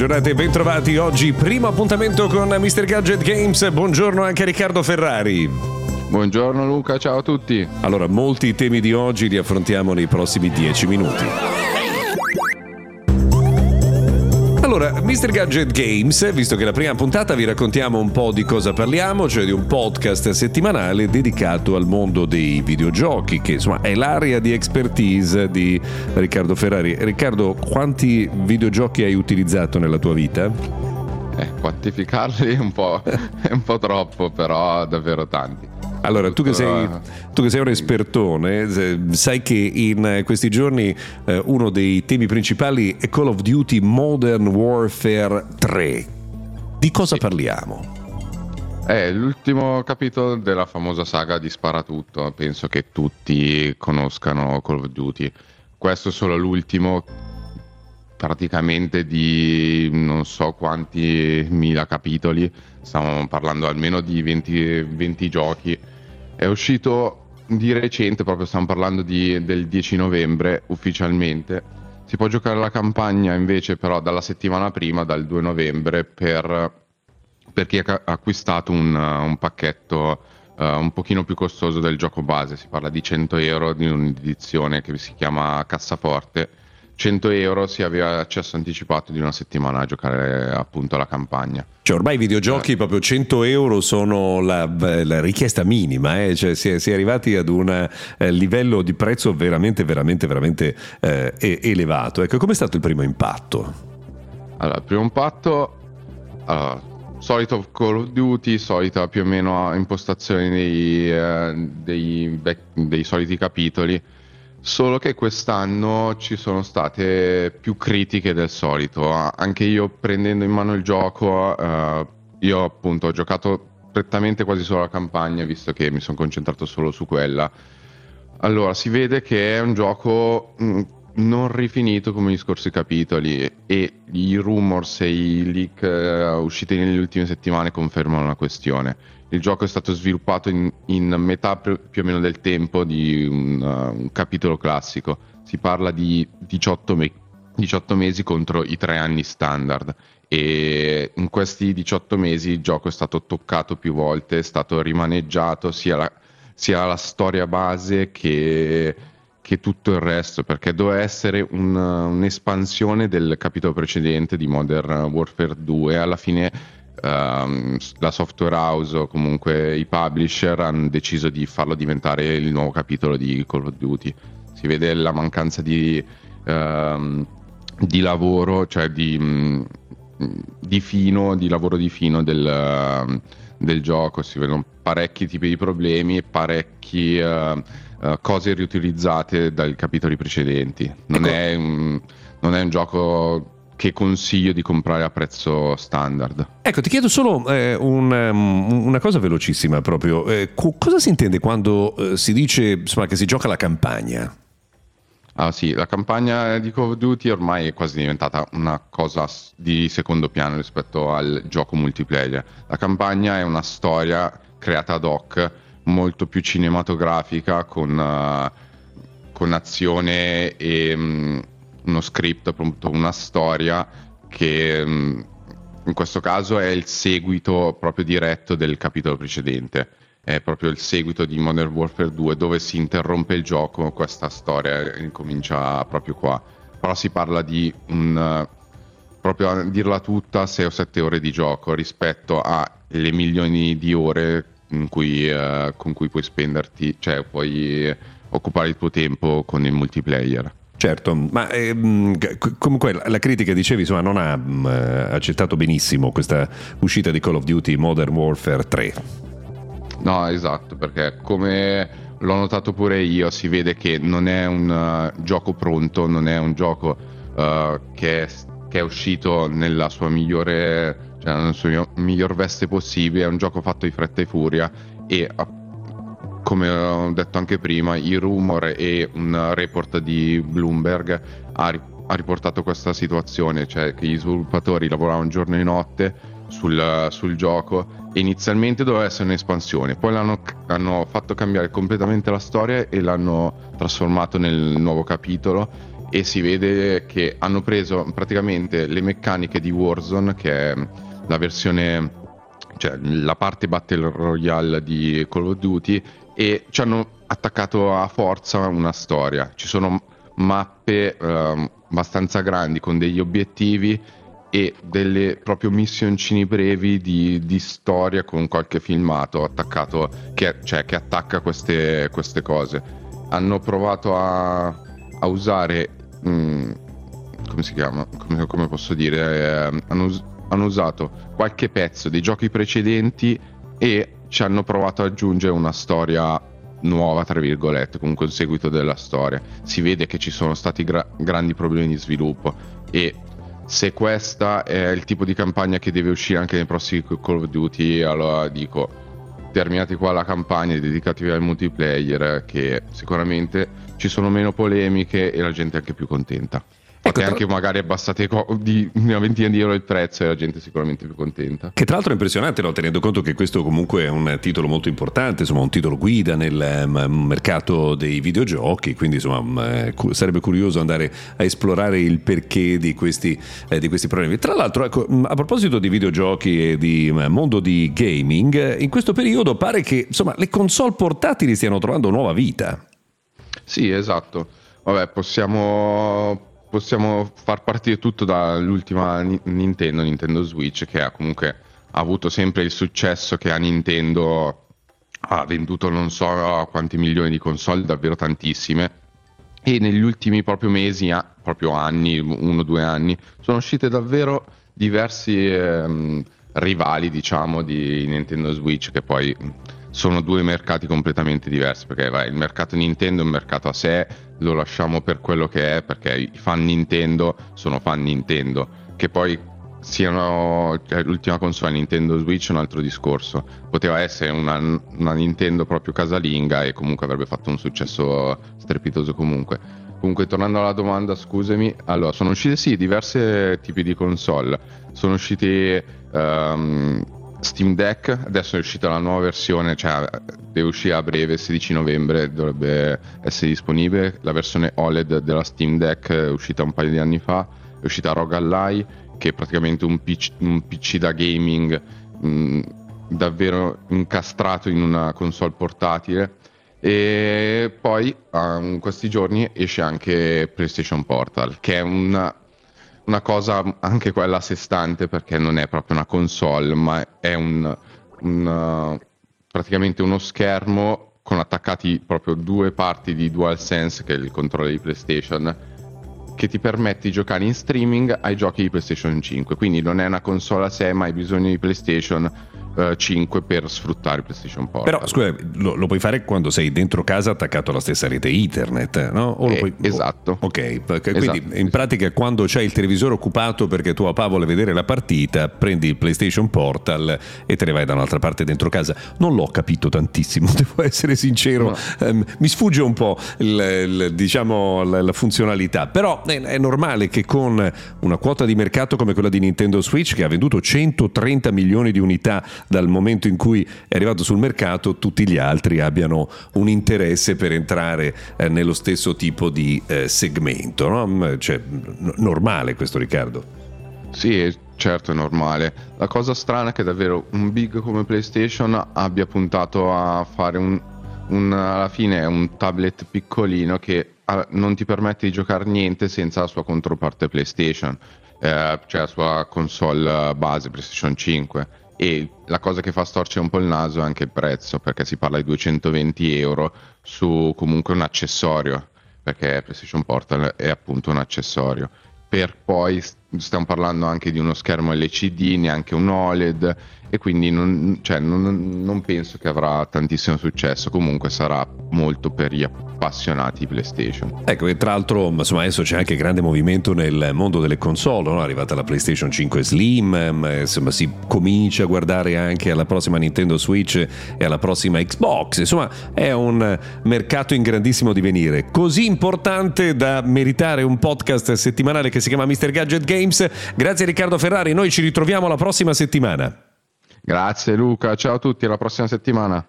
giornata e bentrovati. Oggi primo appuntamento con Mr. Gadget Games. Buongiorno anche a Riccardo Ferrari. Buongiorno Luca, ciao a tutti. Allora, molti temi di oggi li affrontiamo nei prossimi 10 minuti. Allora, Mr. Gadget Games, visto che la prima puntata vi raccontiamo un po' di cosa parliamo, cioè di un podcast settimanale dedicato al mondo dei videogiochi, che insomma è l'area di expertise di Riccardo Ferrari. Riccardo, quanti videogiochi hai utilizzato nella tua vita? Eh, quantificarli è un po', è un po troppo, però davvero tanti. Allora, tu che, sei, tu che, sei, un espertone, sai che in questi giorni eh, uno dei temi principali è Call of Duty Modern Warfare 3. Di cosa parliamo? È l'ultimo capitolo della famosa saga di Sparatutto. Penso che tutti conoscano Call of Duty. Questo è solo l'ultimo, praticamente di non so quanti mila capitoli. Stiamo parlando almeno di 20, 20 giochi è uscito di recente, proprio stiamo parlando di, del 10 novembre ufficialmente. Si può giocare la campagna invece però dalla settimana prima, dal 2 novembre, per, per chi ha acquistato un, un pacchetto uh, un pochino più costoso del gioco base. Si parla di 100 euro di un'edizione che si chiama Cassaforte 100 euro si aveva accesso anticipato di una settimana a giocare appunto la campagna. Cioè ormai i videogiochi eh. proprio 100 euro sono la, la richiesta minima, eh? cioè si, è, si, è, arrivati ad un eh, livello di prezzo veramente, veramente, veramente eh, elevato. Ecco, com'è stato il primo impatto? Allora, il primo impatto, allora, solito Call of Duty, solita più o meno impostazione dei, eh, dei, dei soliti capitoli Solo che quest'anno ci sono state più critiche del solito. Anche io prendendo in mano il gioco, eh, io appunto ho giocato prettamente quasi solo la campagna, visto che mi sono concentrato solo su quella. Allora, si vede che è un gioco mh, mm, non rifinito come gli scorsi capitoli e i rumors e i leak uh, usciti nelle ultime settimane confermano la questione il gioco è stato sviluppato in, in metà più o meno del tempo di un, uh, un capitolo classico. Si parla di 18, me- 18, mesi contro i tre anni standard e in questi 18 mesi il gioco è stato toccato più volte, è stato rimaneggiato sia la, sia la storia base che, che, tutto il resto, perché doveva essere un, un'espansione del capitolo precedente di Modern Warfare 2, alla fine Um, la software house o comunque i publisher hanno deciso di farlo diventare il nuovo capitolo di Call of Duty. Si vede la mancanza di, um, di lavoro, cioè di, di, fino, di lavoro di fino del, del, gioco. Si vedono parecchi tipi di problemi e parecchie uh, uh, cose riutilizzate dai capitoli precedenti. Non, ecco. è, un, non è un gioco che consiglio di comprare a prezzo standard. Ecco, ti chiedo solo eh, un, um, una cosa velocissima proprio. Eh, co- cosa si intende quando eh, si dice insomma, che si gioca la campagna? Ah sì, la campagna di Call of Duty ormai è quasi diventata una cosa di secondo piano rispetto al gioco multiplayer. La campagna è una storia creata ad hoc, molto più cinematografica, con, uh, con azione e... Um, uno script, appunto una storia che mm, in questo caso è il seguito proprio diretto del capitolo precedente. È proprio il seguito di Modern Warfare 2 dove si interrompe il gioco, questa storia incomincia proprio qua. Però si parla di un, proprio a dirla tutta, 6 o 7 ore di gioco rispetto alle milioni di ore cui, uh, con cui puoi spenderti, cioè puoi occupare il tuo tempo con il multiplayer. Certo, ma ehm, comunque la critica, dicevi, insomma, non ha mh, mm, accettato benissimo questa uscita di Call of Duty Modern Warfare 3. No, esatto, perché come l'ho notato pure io, si vede che non è un uh, gioco pronto, non è un gioco uh, che, è, che, è, uscito nella sua migliore, cioè nella sua miglior veste possibile, è un gioco fatto di fretta e furia e come ho detto anche prima, i rumor e un report di Bloomberg ha, ha riportato questa situazione, cioè che gli sviluppatori lavoravano giorno e notte sul, sul gioco inizialmente doveva essere un'espansione, poi l'hanno hanno fatto cambiare completamente la storia e l'hanno trasformato nel nuovo capitolo e si vede che hanno preso praticamente le meccaniche di Warzone, che è la versione, cioè la parte Battle Royale di Call of Duty, e ci hanno attaccato a forza una storia. Ci sono mappe eh, abbastanza grandi con degli obiettivi e delle proprio missioncini brevi di, di storia con qualche filmato attaccato che, cioè, che attacca queste, queste, cose. Hanno provato a, a usare mh, mm, come si chiama? Come, come posso dire? Eh, hanno, hanno usato qualche pezzo dei giochi precedenti e ci hanno provato ad aggiungere una storia nuova, tra virgolette, comunque un seguito della storia. Si vede che ci sono stati gra- grandi problemi di sviluppo e se questa è il tipo di campagna che deve uscire anche nei prossimi Call of Duty, allora dico terminati qua la campagna e dedicatevi al multiplayer che sicuramente ci sono meno polemiche e la gente è anche più contenta. Ecco, Fate anche tra... magari abbassate di una ventina di euro il prezzo e la gente è sicuramente più contenta. Che tra l'altro è impressionante, no? tenendo conto che questo comunque è un titolo molto importante, insomma un titolo guida nel um, mercato dei videogiochi, quindi insomma um, sarebbe curioso andare a esplorare il perché di questi, eh, di questi problemi. Tra l'altro, ecco, a proposito di videogiochi e di mondo di gaming, in questo periodo pare che insomma le console portatili stiano trovando nuova vita. Sì, esatto. Vabbè, possiamo possiamo far partire tutto dall'ultima Nintendo, Nintendo Switch, che ha comunque avuto sempre il successo che ha Nintendo, ha venduto non so quanti milioni di console, davvero tantissime. E negli ultimi proprio mesi, proprio anni, uno o due anni, sono uscite davvero diversi ehm, rivali, diciamo, di Nintendo Switch, che poi sono due mercati completamente diversi perché vai, il mercato Nintendo è un mercato a sé, lo lasciamo per quello che è perché i fan Nintendo sono fan Nintendo, che poi siano cioè, l'ultima console Nintendo Switch è un altro discorso, poteva essere una, una Nintendo proprio casalinga e comunque avrebbe fatto un successo strepitoso comunque. Comunque, tornando alla domanda, scusami, allora sono uscite sì diversi tipi di console. Sono usciti um, Steam Deck, adesso è uscita la nuova versione, cioè deve uscire a breve, 16 novembre dovrebbe essere disponibile, la versione OLED della Steam Deck è uscita un paio di anni fa, è uscita Rogue Ally, che è praticamente un PC, un PC da gaming mh, davvero incastrato in una console portatile. E poi in questi giorni esce anche PlayStation Portal, che è una una cosa anche quella a sé stante perché non è proprio una console, ma è un, un, praticamente uno schermo con attaccati proprio due parti di DualSense, che è il controller di PlayStation, che ti permette di giocare in streaming ai giochi di PlayStation 5. Quindi non è una console a sé, ma hai bisogno di PlayStation 5 eh, per sfruttare PlayStation Portal. Però scusa, lo, lo, puoi fare quando sei dentro casa attaccato alla stessa rete internet, no? Eh, puoi, esatto. ok, quindi esatto. in pratica quando c'hai il televisore occupato perché tuo papà vuole vedere la partita, prendi il PlayStation Portal e te ne vai da un'altra parte dentro casa. Non l'ho capito tantissimo, devo essere sincero, no. um, mi sfugge un po' il, il, diciamo, la, la, funzionalità, però è, è normale che con una quota di mercato come quella di Nintendo Switch che ha venduto 130 milioni di unità dal momento in cui è arrivato sul mercato tutti gli altri abbiano un interesse per entrare eh, nello stesso tipo di eh, segmento. No? Mm, cioè, n- normale questo Riccardo. Sì, certo è normale. La cosa strana è che davvero un big come PlayStation abbia puntato a fare un, un alla fine un tablet piccolino che ah, non ti permette di giocare niente senza la sua controparte PlayStation, eh, cioè la sua console base PlayStation 5 e la cosa che fa storcere un po' il naso è anche il prezzo, perché si parla di 220 euro su comunque un accessorio, perché PlayStation Portal è appunto un accessorio. Per poi stiamo parlando anche di uno schermo LCD, neanche un OLED e quindi non, cioè, non, non, penso che avrà tantissimo successo, comunque sarà molto per gli appassionati PlayStation. Ecco, e tra l'altro insomma, adesso c'è anche grande movimento nel mondo delle console, no? è arrivata la PlayStation 5 Slim, insomma si comincia a guardare anche alla prossima Nintendo Switch e alla prossima Xbox, insomma è un mercato in grandissimo divenire, così importante da meritare un podcast settimanale che si chiama Mr. Gadget Games. Grazie Riccardo Ferrari, noi ci ritroviamo la prossima settimana. Grazie Luca, ciao a tutti, alla prossima settimana.